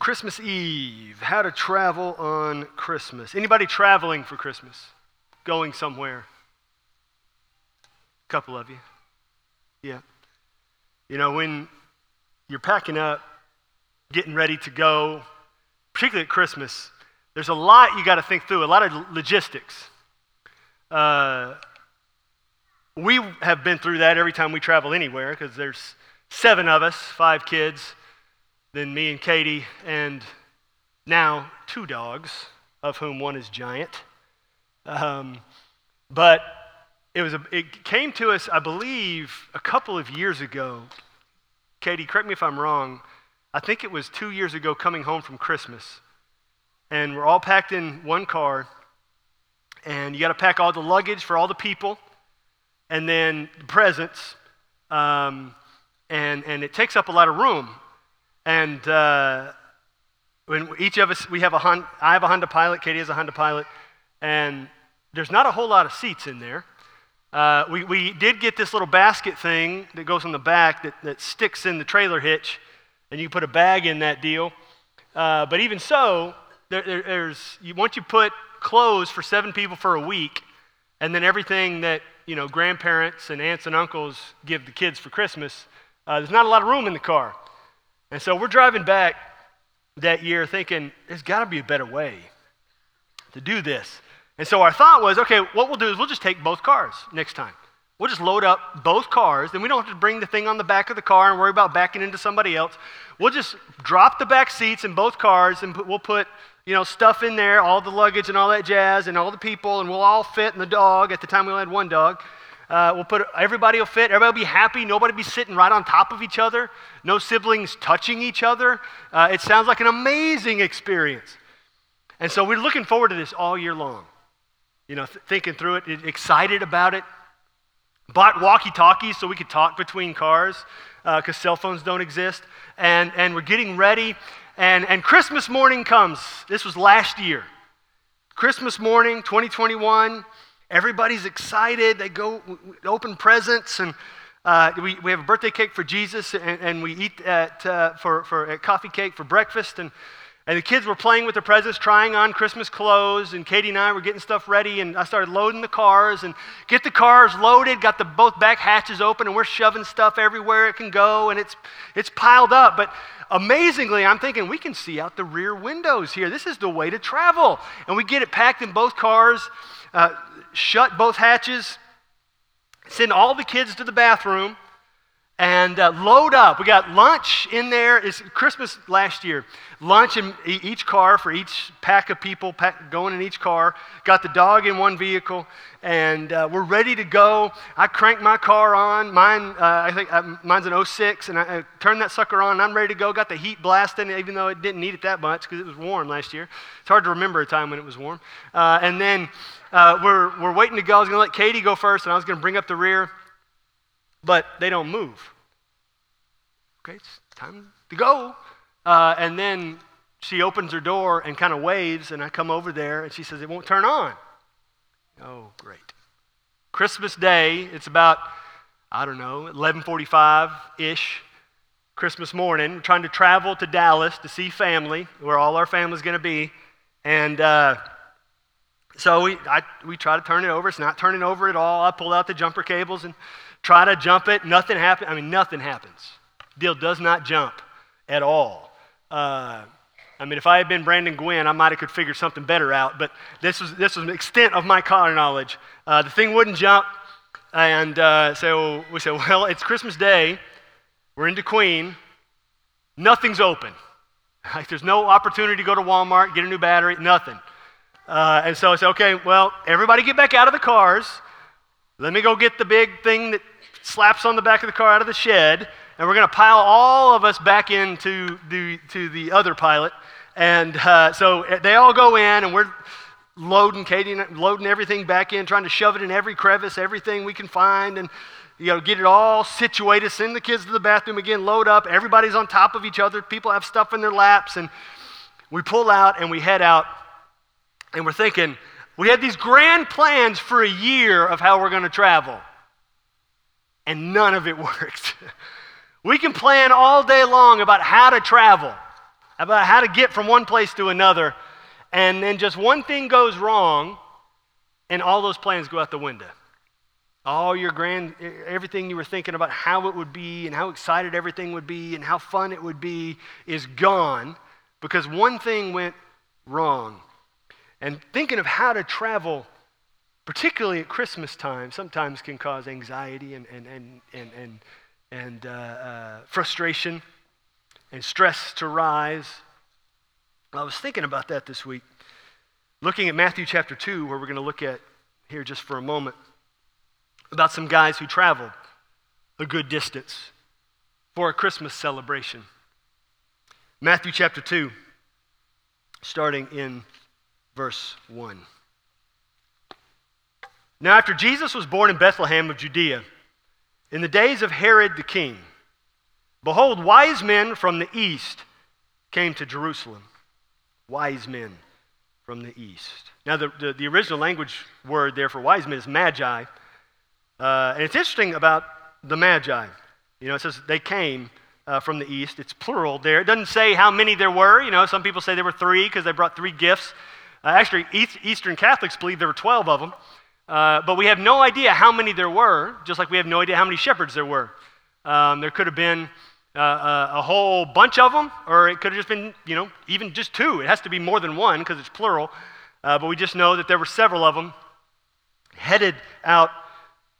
Christmas Eve, how to travel on Christmas. Anybody traveling for Christmas? Going somewhere? A couple of you. Yeah. You know, when you're packing up, getting ready to go, particularly at Christmas, there's a lot you got to think through, a lot of logistics. Uh, we have been through that every time we travel anywhere because there's seven of us, five kids then me and Katie, and now two dogs, of whom one is giant. Um, but it, was a, it came to us, I believe, a couple of years ago. Katie, correct me if I'm wrong. I think it was two years ago coming home from Christmas. And we're all packed in one car. And you got to pack all the luggage for all the people and then the presents. Um, and, and it takes up a lot of room. And uh, when each of us, we have a Honda, I have a Honda Pilot, Katie has a Honda Pilot, and there's not a whole lot of seats in there. Uh, we, we did get this little basket thing that goes on the back that, that sticks in the trailer hitch, and you put a bag in that deal. Uh, but even so, there, there, there's you, once you put clothes for seven people for a week, and then everything that you know grandparents and aunts and uncles give the kids for Christmas, uh, there's not a lot of room in the car. And so we're driving back that year thinking, there's got to be a better way to do this. And so our thought was, okay, what we'll do is we'll just take both cars next time. We'll just load up both cars. Then we don't have to bring the thing on the back of the car and worry about backing into somebody else. We'll just drop the back seats in both cars and we'll put you know, stuff in there, all the luggage and all that jazz, and all the people, and we'll all fit, and the dog. At the time, we only had one dog. Uh, we'll put everybody will fit. Everybody will be happy. Nobody will be sitting right on top of each other. No siblings touching each other. Uh, it sounds like an amazing experience. And so we're looking forward to this all year long. You know, th- thinking through it, excited about it. Bought walkie-talkies so we could talk between cars because uh, cell phones don't exist. And and we're getting ready. And and Christmas morning comes. This was last year. Christmas morning, 2021. Everybody's excited. They go open presents, and uh, we, we have a birthday cake for Jesus, and, and we eat at, uh, for, for, at coffee cake for breakfast. And, and the kids were playing with their presents, trying on Christmas clothes, and Katie and I were getting stuff ready, and I started loading the cars and get the cars loaded, got the both back hatches open, and we're shoving stuff everywhere it can go, and it's it's piled up. But amazingly, I'm thinking we can see out the rear windows here. This is the way to travel. And we get it packed in both cars. Uh, shut both hatches, send all the kids to the bathroom, and uh, load up. We got lunch in there. It's Christmas last year. Lunch in each car for each pack of people pack, going in each car. Got the dog in one vehicle, and uh, we're ready to go. I cranked my car on. Mine, uh, I think uh, mine's an 06, and I, I, turned that sucker on. And I'm ready to go. Got the heat blasting, even though it didn't need it that much because it was warm last year. It's hard to remember a time when it was warm. Uh, and then uh, we're, we're waiting to go. I was going to let Katie go first, and I was going to bring up the rear, but they don't move. Okay, it's time to go. Uh, and then she opens her door and kind of waves, and I come over there, and she says, It won't turn on. Oh, great. Christmas Day, it's about, I don't know, 1145 ish. Christmas morning. We're trying to travel to Dallas to see family, where all our family's going to be. And uh, so we, I, we try to turn it over. It's not turning over at all. I pull out the jumper cables and try to jump it. Nothing happens. I mean, nothing happens. Deal does not jump at all. Uh, I mean, if I had been Brandon Gwynn, I might have could figure something better out. But this was this was an extent of my car knowledge. Uh, the thing wouldn't jump, and uh, so we said, "Well, it's Christmas Day. We're into Queen. Nothing's open. Like, there's no opportunity to go to Walmart, get a new battery. Nothing." Uh, and so I said, okay, well, everybody get back out of the cars. Let me go get the big thing that slaps on the back of the car out of the shed, and we're going to pile all of us back into the, to the other pilot. And uh, so eh, they all go in, and we're loading Katie, loading everything back in, trying to shove it in every crevice, everything we can find, and you know, get it all situated. Send the kids to the bathroom again, load up. Everybody's on top of each other. People have stuff in their laps, and we pull out and we head out and we're thinking, we had these grand plans for a year of how we're going to travel, and none of it worked. We can plan all day long about how to travel. about how to get from one place to another. And then just one thing goes wrong, and all those plans go out the window. All your grand, everything you were thinking about how it would be and how excited everything would be and how fun it would be is gone because one thing went wrong. And thinking of how to travel, particularly at Christmas time, sometimes can cause anxiety and, and, and, and, and, and uh, uh, frustration and stress to rise. I was thinking about that this week, looking at Matthew chapter 2, where we're going to look at here just for a moment, about some guys who traveled a good distance for a Christmas celebration. Matthew chapter 2, starting in verse 1. Now, after Jesus was born in Bethlehem of Judea, in the days of Herod the king, behold, wise men from the east came to Jerusalem. Wise men from the east. Now, the, the, the original language word there for wise men is magi. Uh, and it's interesting about the magi. You know, it says they came uh, from the east. It's plural there. It doesn't say how many there were. You know, some people say there were three because they brought three gifts. Uh, actually, Eastern Catholics believe there were 12 of them. Uh, but we have no idea how many there were, just like we have no idea how many shepherds there were. Um, there could have been uh, uh, a whole bunch of them, or it could have just been, you know, even just two. It has to be more than one because it's plural. Uh, but we just know that there were several of them headed out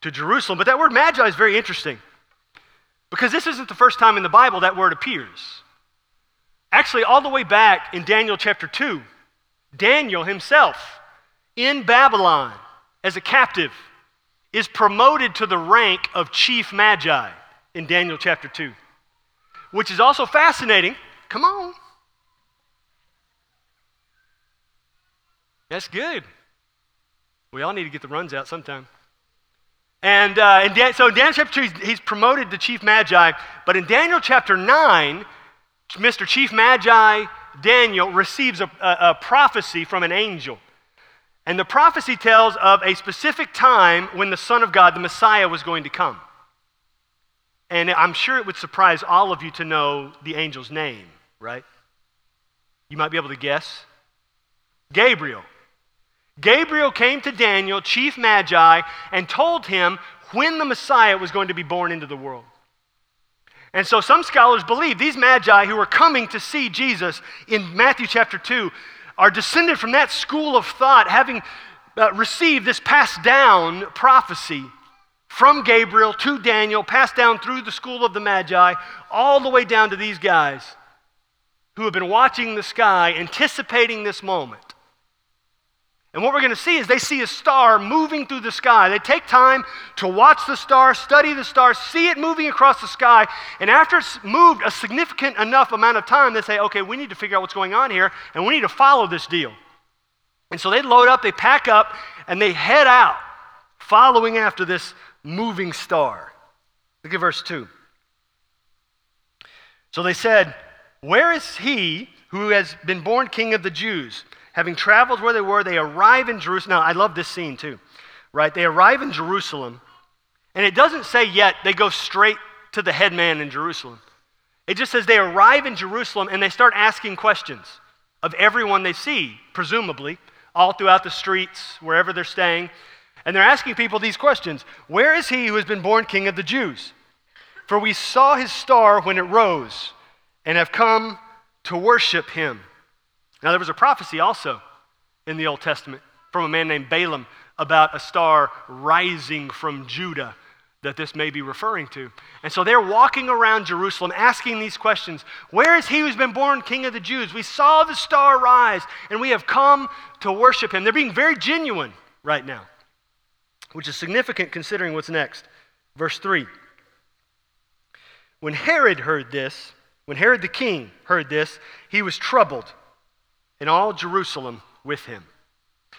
to Jerusalem. But that word magi is very interesting because this isn't the first time in the Bible that word appears. Actually, all the way back in Daniel chapter 2, Daniel himself in Babylon as a captive is promoted to the rank of chief magi in Daniel chapter 2, which is also fascinating. Come on. That's good. We all need to get the runs out sometime. And, uh, in Dan- so in Daniel chapter 2, he's, promoted to chief magi. But in Daniel chapter 9, Mr. Chief Magi Daniel receives a, a, a prophecy from an angel. And the prophecy tells of a specific time when the Son of God, the Messiah, was going to come. And I'm sure it would surprise all of you to know the angel's name, right? You might be able to guess. Gabriel. Gabriel came to Daniel, chief magi, and told him when the Messiah was going to be born into the world. And so some scholars believe these magi who are coming to see Jesus in Matthew chapter 2 are descended from that school of thought, having uh, received this passed down prophecy from Gabriel to Daniel, passed down through the school of the magi, all the way down to these guys who have been watching the sky, anticipating this moment. And what we're going to see is they see a star moving through the sky. They take time to watch the star, study the star, see it moving across the sky, and after it's moved a significant enough amount of time, they say, okay, we need to figure out what's going on here, and we need to follow this deal. And so they load up, they pack up, and they head out, following after this moving star. Look at verse 2. So they said, Where is he who has been born king of the Jews? Having traveled where they were, they arrive in Jerusalem. Now, I love this scene too, right? They arrive in Jerusalem, and it doesn't say yet they go straight to the headman in Jerusalem. It just says they arrive in Jerusalem and they start asking questions of everyone they see, presumably, all throughout the streets, wherever they're staying. And they're asking people these questions Where is he who has been born king of the Jews? For we saw his star when it rose and have come to worship him. Now, there was a prophecy also in the Old Testament from a man named Balaam about a star rising from Judah that this may be referring to. And so they're walking around Jerusalem asking these questions Where is he who's been born king of the Jews? We saw the star rise and we have come to worship him. They're being very genuine right now, which is significant considering what's next. Verse 3 When Herod heard this, when Herod the king heard this, he was troubled and all Jerusalem with him.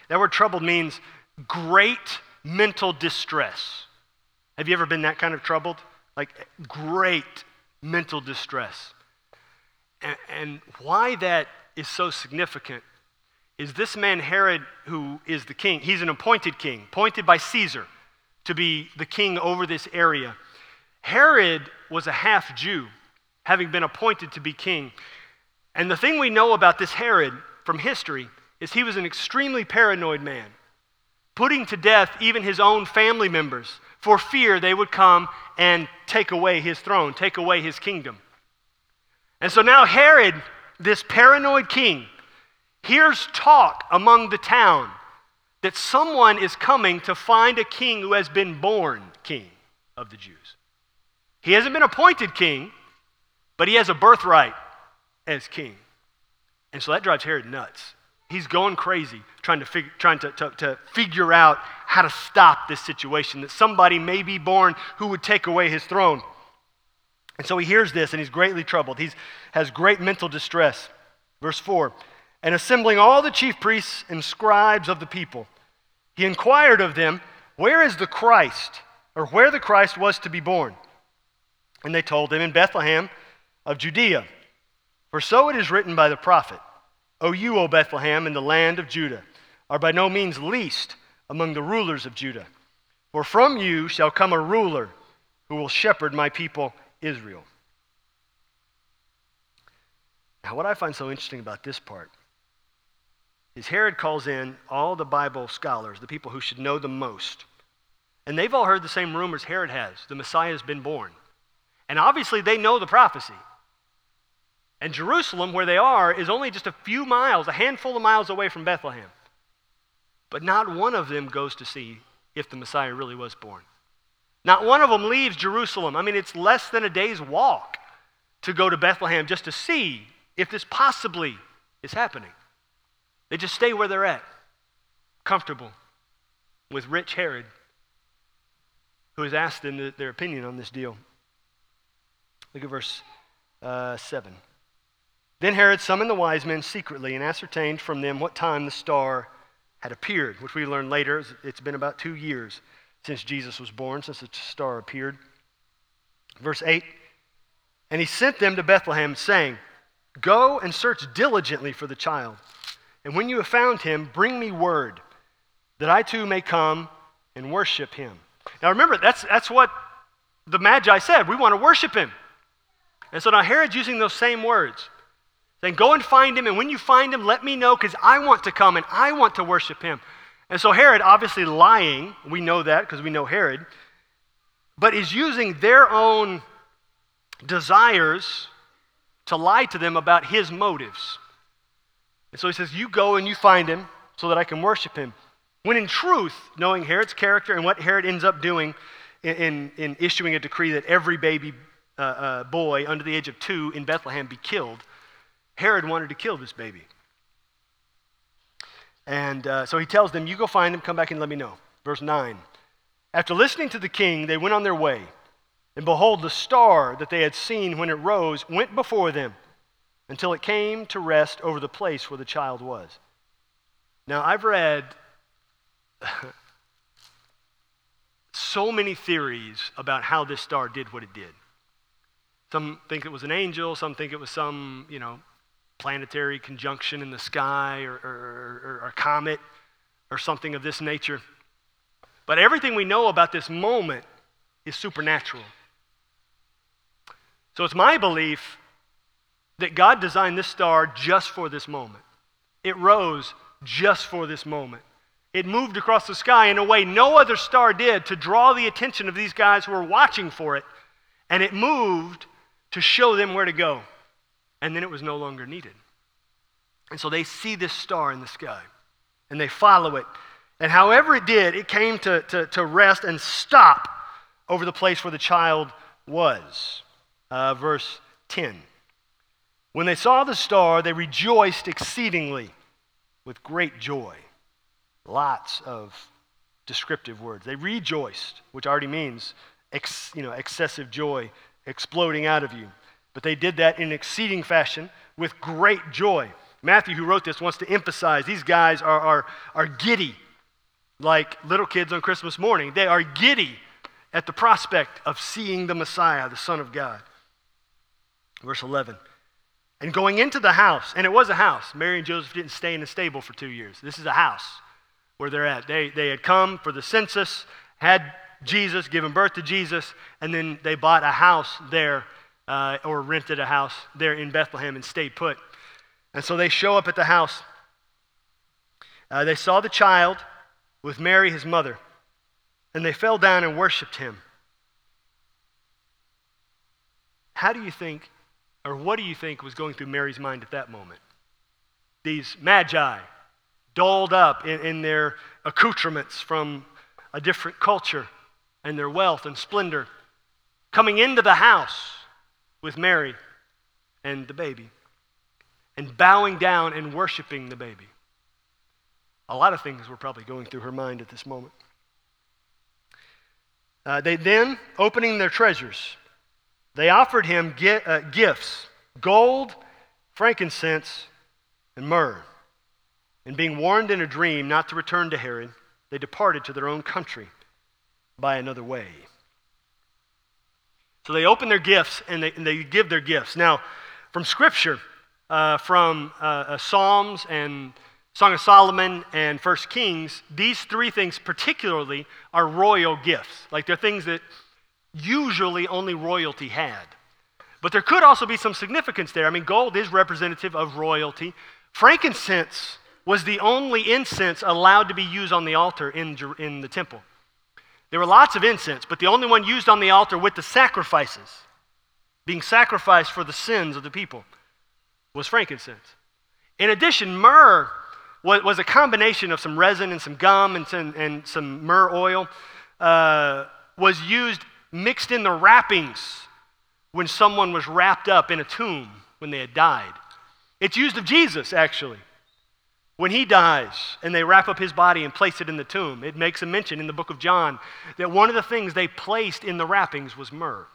That word troubled means great mental distress. Have you ever been that kind of troubled? Like great mental distress. And, and why that is so significant is this man Herod, who is the king, he's an appointed king, appointed by Caesar to be the king over this area. Herod was a half Jew, having been appointed to be king. And the thing we know about this Herod from history is he was an extremely paranoid man, putting to death even his own family members for fear they would come and take away his throne, take away his kingdom. And so now Herod, this paranoid king, hears talk among the town that someone is coming to find a king who has been born king of the Jews. He hasn't been appointed king, but he has a birthright as king. And so that drives Herod nuts. He's going crazy trying to, fig- trying to, to, to figure out how to stop this situation that somebody may be born who would take away his throne. And so he hears this and he's greatly troubled. He has great mental distress. Verse 4 And assembling all the chief priests and scribes of the people, he inquired of them, Where is the Christ, or where the Christ was to be born? And they told him, In Bethlehem of Judea. For so it is written by the prophet. O you, O Bethlehem, in the land of Judah, are by no means least among the rulers of Judah. For from you shall come a ruler who will shepherd my people Israel. Now, what I find so interesting about this part is Herod calls in all the Bible scholars, the people who should know the most. And they've all heard the same rumors Herod has the Messiah has been born. And obviously, they know the prophecy. And Jerusalem, where they are, is only just a few miles, a handful of miles away from Bethlehem. But not one of them goes to see if the Messiah really was born. Not one of them leaves Jerusalem. I mean, it's less than a day's walk to go to Bethlehem just to see if this possibly is happening. They just stay where they're at, comfortable with rich Herod, who has asked them their opinion on this deal. Look at verse uh, 7. Then Herod summoned the wise men secretly and ascertained from them what time the star had appeared, which we learn later. It's been about two years since Jesus was born, since the star appeared. Verse 8 And he sent them to Bethlehem, saying, Go and search diligently for the child. And when you have found him, bring me word, that I too may come and worship him. Now remember, that's, that's what the Magi said. We want to worship him. And so now Herod's using those same words. Then go and find him, and when you find him, let me know because I want to come and I want to worship him. And so Herod, obviously lying, we know that because we know Herod, but is using their own desires to lie to them about his motives. And so he says, You go and you find him so that I can worship him. When in truth, knowing Herod's character and what Herod ends up doing in, in, in issuing a decree that every baby uh, uh, boy under the age of two in Bethlehem be killed, Herod wanted to kill this baby. And uh, so he tells them, You go find him, come back and let me know. Verse 9. After listening to the king, they went on their way. And behold, the star that they had seen when it rose went before them until it came to rest over the place where the child was. Now, I've read so many theories about how this star did what it did. Some think it was an angel, some think it was some, you know, planetary conjunction in the sky or, or, or, or a comet or something of this nature. But everything we know about this moment is supernatural. So it's my belief that God designed this star just for this moment. It rose just for this moment. It moved across the sky in a way no other star did to draw the attention of these guys who were watching for it. And it moved to show them where to go and then it was no longer needed. And so they see this star in the sky and they follow it. And however it did, it came to, to, to rest and stop over the place where the child was. Uh, verse 10. When they saw the star, they rejoiced exceedingly with great joy. Lots of descriptive words. They rejoiced, which already means ex, you know, excessive joy exploding out of you. But they did that in exceeding fashion with great joy. Matthew, who wrote this, wants to emphasize these guys are, are, are giddy, like little kids on Christmas morning. They are giddy at the prospect of seeing the Messiah, the Son of God. Verse 11. And going into the house, and it was a house. Mary and Joseph didn't stay in a stable for two years. This is a house where they're at. They, they had come for the census, had Jesus, given birth to Jesus, and then they bought a house there uh, or rented a house there in Bethlehem and stayed put. And so they show up at the house. Uh, they saw the child with Mary, his mother, and they fell down and worshiped him. How do you think, or what do you think was going through Mary's mind at that moment? These magi, dolled up in, in their accoutrements from a different culture and their wealth and splendor, coming into the house with Mary and the baby, and bowing down and worshiping the baby. A lot of things were probably going through her mind at this moment. Uh, they then, opening their treasures, they offered him uh, gifts gold, frankincense, and myrrh. And being warned in a dream not to return to Herod, they departed to their own country by another way. So they open their gifts and they, and they give their gifts. Now, from Scripture, uh, from uh, uh, Psalms and Song of Solomon and First Kings, these three things particularly are royal gifts. Like they're things that usually only royalty had. But there could also be some significance there. I mean, gold is representative of royalty. Frankincense was the only incense allowed to be used on the altar in, in the temple. There were lots of incense, but the only one used on the altar with the sacrifices, being sacrificed for the sins of the people, was frankincense. In addition, myrrh was, was a combination of some resin and some gum and some, and some myrrh oil, uh, was used mixed in the wrappings when someone was wrapped up in a tomb when they had died. It's used of Jesus, actually. When he dies and they wrap up his body and place it in the tomb, it makes a mention in the book of John that one of the things they placed in the wrappings was myrrh.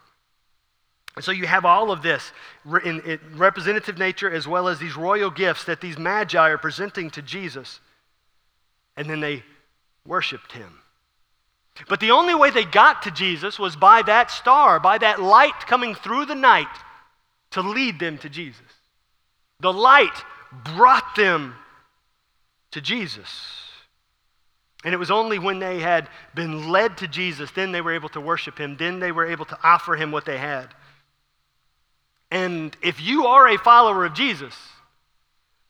And so you have all of this in, representative nature as well as these royal gifts that these magi are presenting to Jesus. And then they worshiped him. But the only way they got to Jesus was by that star, by that light coming through the night to lead them to Jesus. The light brought them to Jesus. And it was only when they had been led to Jesus, then they were able to worship him, then they were able to offer him what they had. And if you are a follower of Jesus,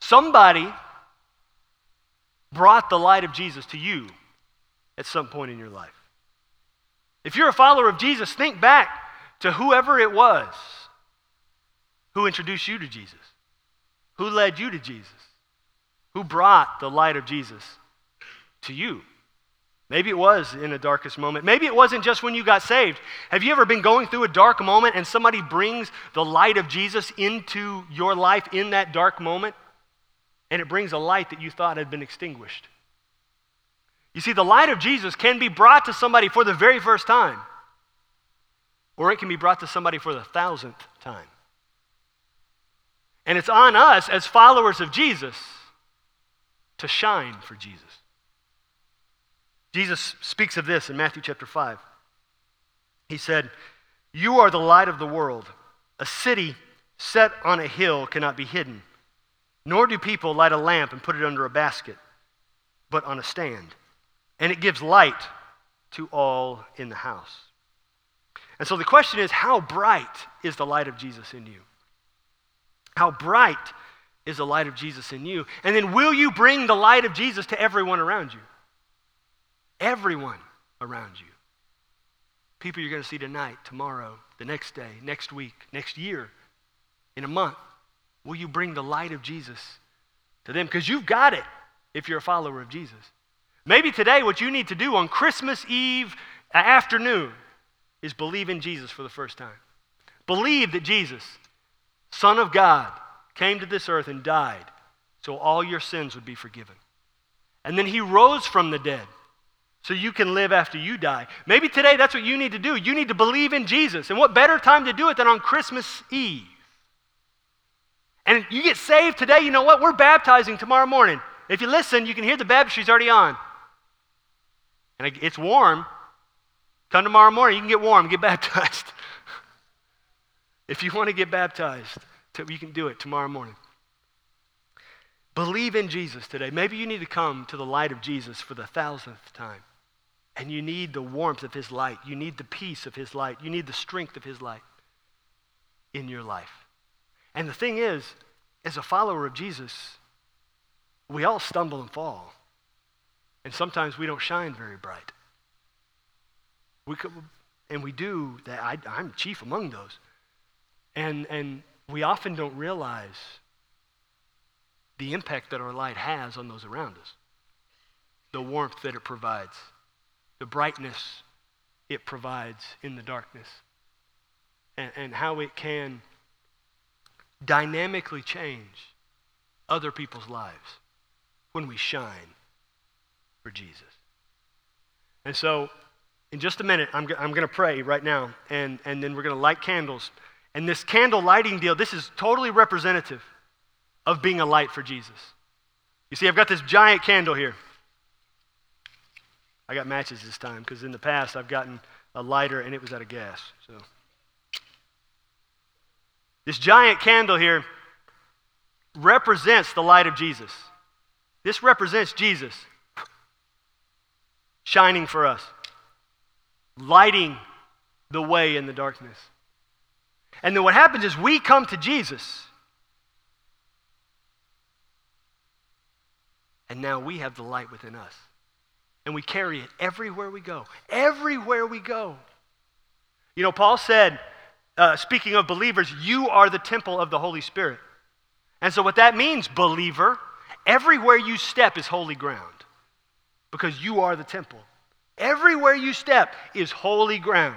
somebody brought the light of Jesus to you at some point in your life. If you're a follower of Jesus, think back to whoever it was who introduced you to Jesus, who led you to Jesus. Who brought the light of Jesus to you? Maybe it was in the darkest moment. Maybe it wasn't just when you got saved. Have you ever been going through a dark moment and somebody brings the light of Jesus into your life in that dark moment? And it brings a light that you thought had been extinguished. You see, the light of Jesus can be brought to somebody for the very first time, or it can be brought to somebody for the thousandth time. And it's on us as followers of Jesus to shine for Jesus. Jesus speaks of this in Matthew chapter 5. He said, You are the light of the world. A city set on a hill cannot be hidden, nor do people light a lamp and put it under a basket, but on a stand. And it gives light to all in the house. And so the question is how bright is the light of Jesus in you? How bright is the light of Jesus in you? And then will you bring the light of Jesus to everyone around you? Everyone around you. People you're going to see tonight, tomorrow, the next day, next week, next year, in a month. Will you bring the light of Jesus to them? Because you've got it if you're a follower of Jesus. Maybe today, what you need to do on Christmas Eve afternoon is believe in Jesus for the first time. Believe that Jesus, Son of God, came to this earth and died so all your sins would be forgiven. And then he rose from the dead so you can live after you die. Maybe today that's what you need to do. You need to believe in Jesus. And what better time to do it than on Christmas Eve? And you get saved today, you know what? We're baptizing tomorrow morning. If you listen, you can hear the baptistry's already on. And it's warm. Come tomorrow morning, you can get warm, get baptized. if you want to get baptized you can do it tomorrow morning. Believe in Jesus today. Maybe you need to come to the light of Jesus for the thousandth time. And you need the warmth of his light. You need the peace of his light. You need the strength of his light in your life. And the thing is, as a follower of Jesus, we all stumble and fall. And sometimes we don't shine very bright. We could, and we do that. I, I'm chief among those. And, and we often don't realize the impact that our light has on those around us, the warmth that it provides, the brightness it provides in the darkness, and, and how it can dynamically change other people's lives when we shine for Jesus. And so, in just a minute, I'm, I'm going to pray right now, and, and then we're going to light candles. And this candle lighting deal, this is totally representative of being a light for Jesus. You see, I've got this giant candle here. I got matches this time because in the past I've gotten a lighter and it was out of gas. So this giant candle here represents the light of Jesus. This represents Jesus shining for us, lighting the way in the darkness. And then what happens is we come to Jesus. And now we have the light within us. And we carry it everywhere we go. Everywhere we go. You know, Paul said, uh, speaking of believers, you are the temple of the Holy Spirit. And so, what that means, believer, everywhere you step is holy ground because you are the temple. Everywhere you step is holy ground.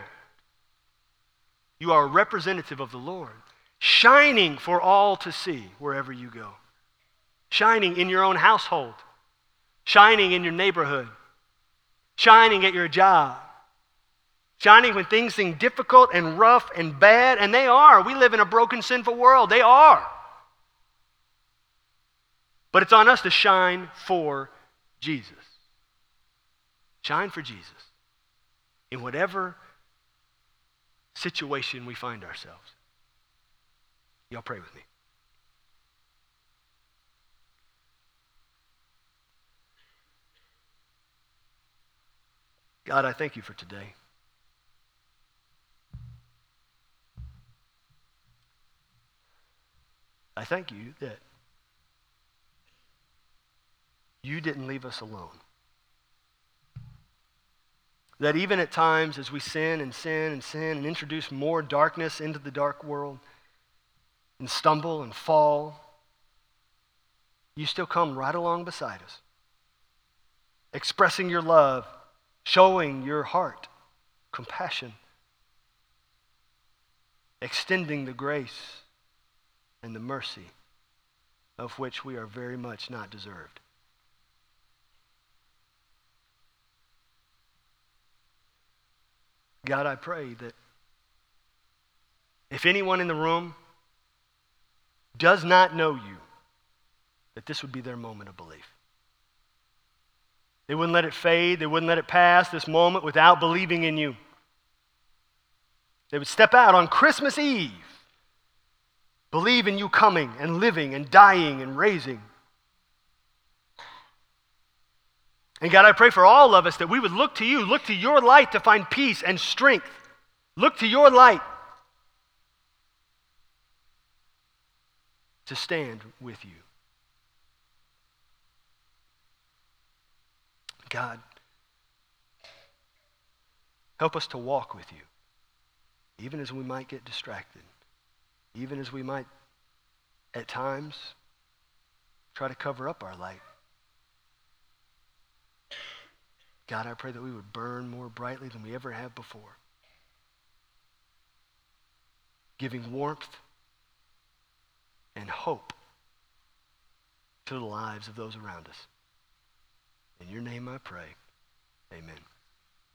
You are a representative of the Lord, shining for all to see wherever you go, shining in your own household, shining in your neighborhood, shining at your job, shining when things seem difficult and rough and bad, and they are. We live in a broken, sinful world. They are. But it's on us to shine for Jesus. Shine for Jesus in whatever situation we find ourselves. Y'all pray with me. God, I thank you for today. I thank you that you didn't leave us alone. That even at times, as we sin and sin and sin and introduce more darkness into the dark world and stumble and fall, you still come right along beside us, expressing your love, showing your heart, compassion, extending the grace and the mercy of which we are very much not deserved. God, I pray that if anyone in the room does not know you, that this would be their moment of belief. They wouldn't let it fade, they wouldn't let it pass this moment without believing in you. They would step out on Christmas Eve, believe in you coming and living and dying and raising. And God, I pray for all of us that we would look to you, look to your light to find peace and strength. Look to your light to stand with you. God, help us to walk with you, even as we might get distracted, even as we might at times try to cover up our light. God, I pray that we would burn more brightly than we ever have before, giving warmth and hope to the lives of those around us. In your name I pray. Amen.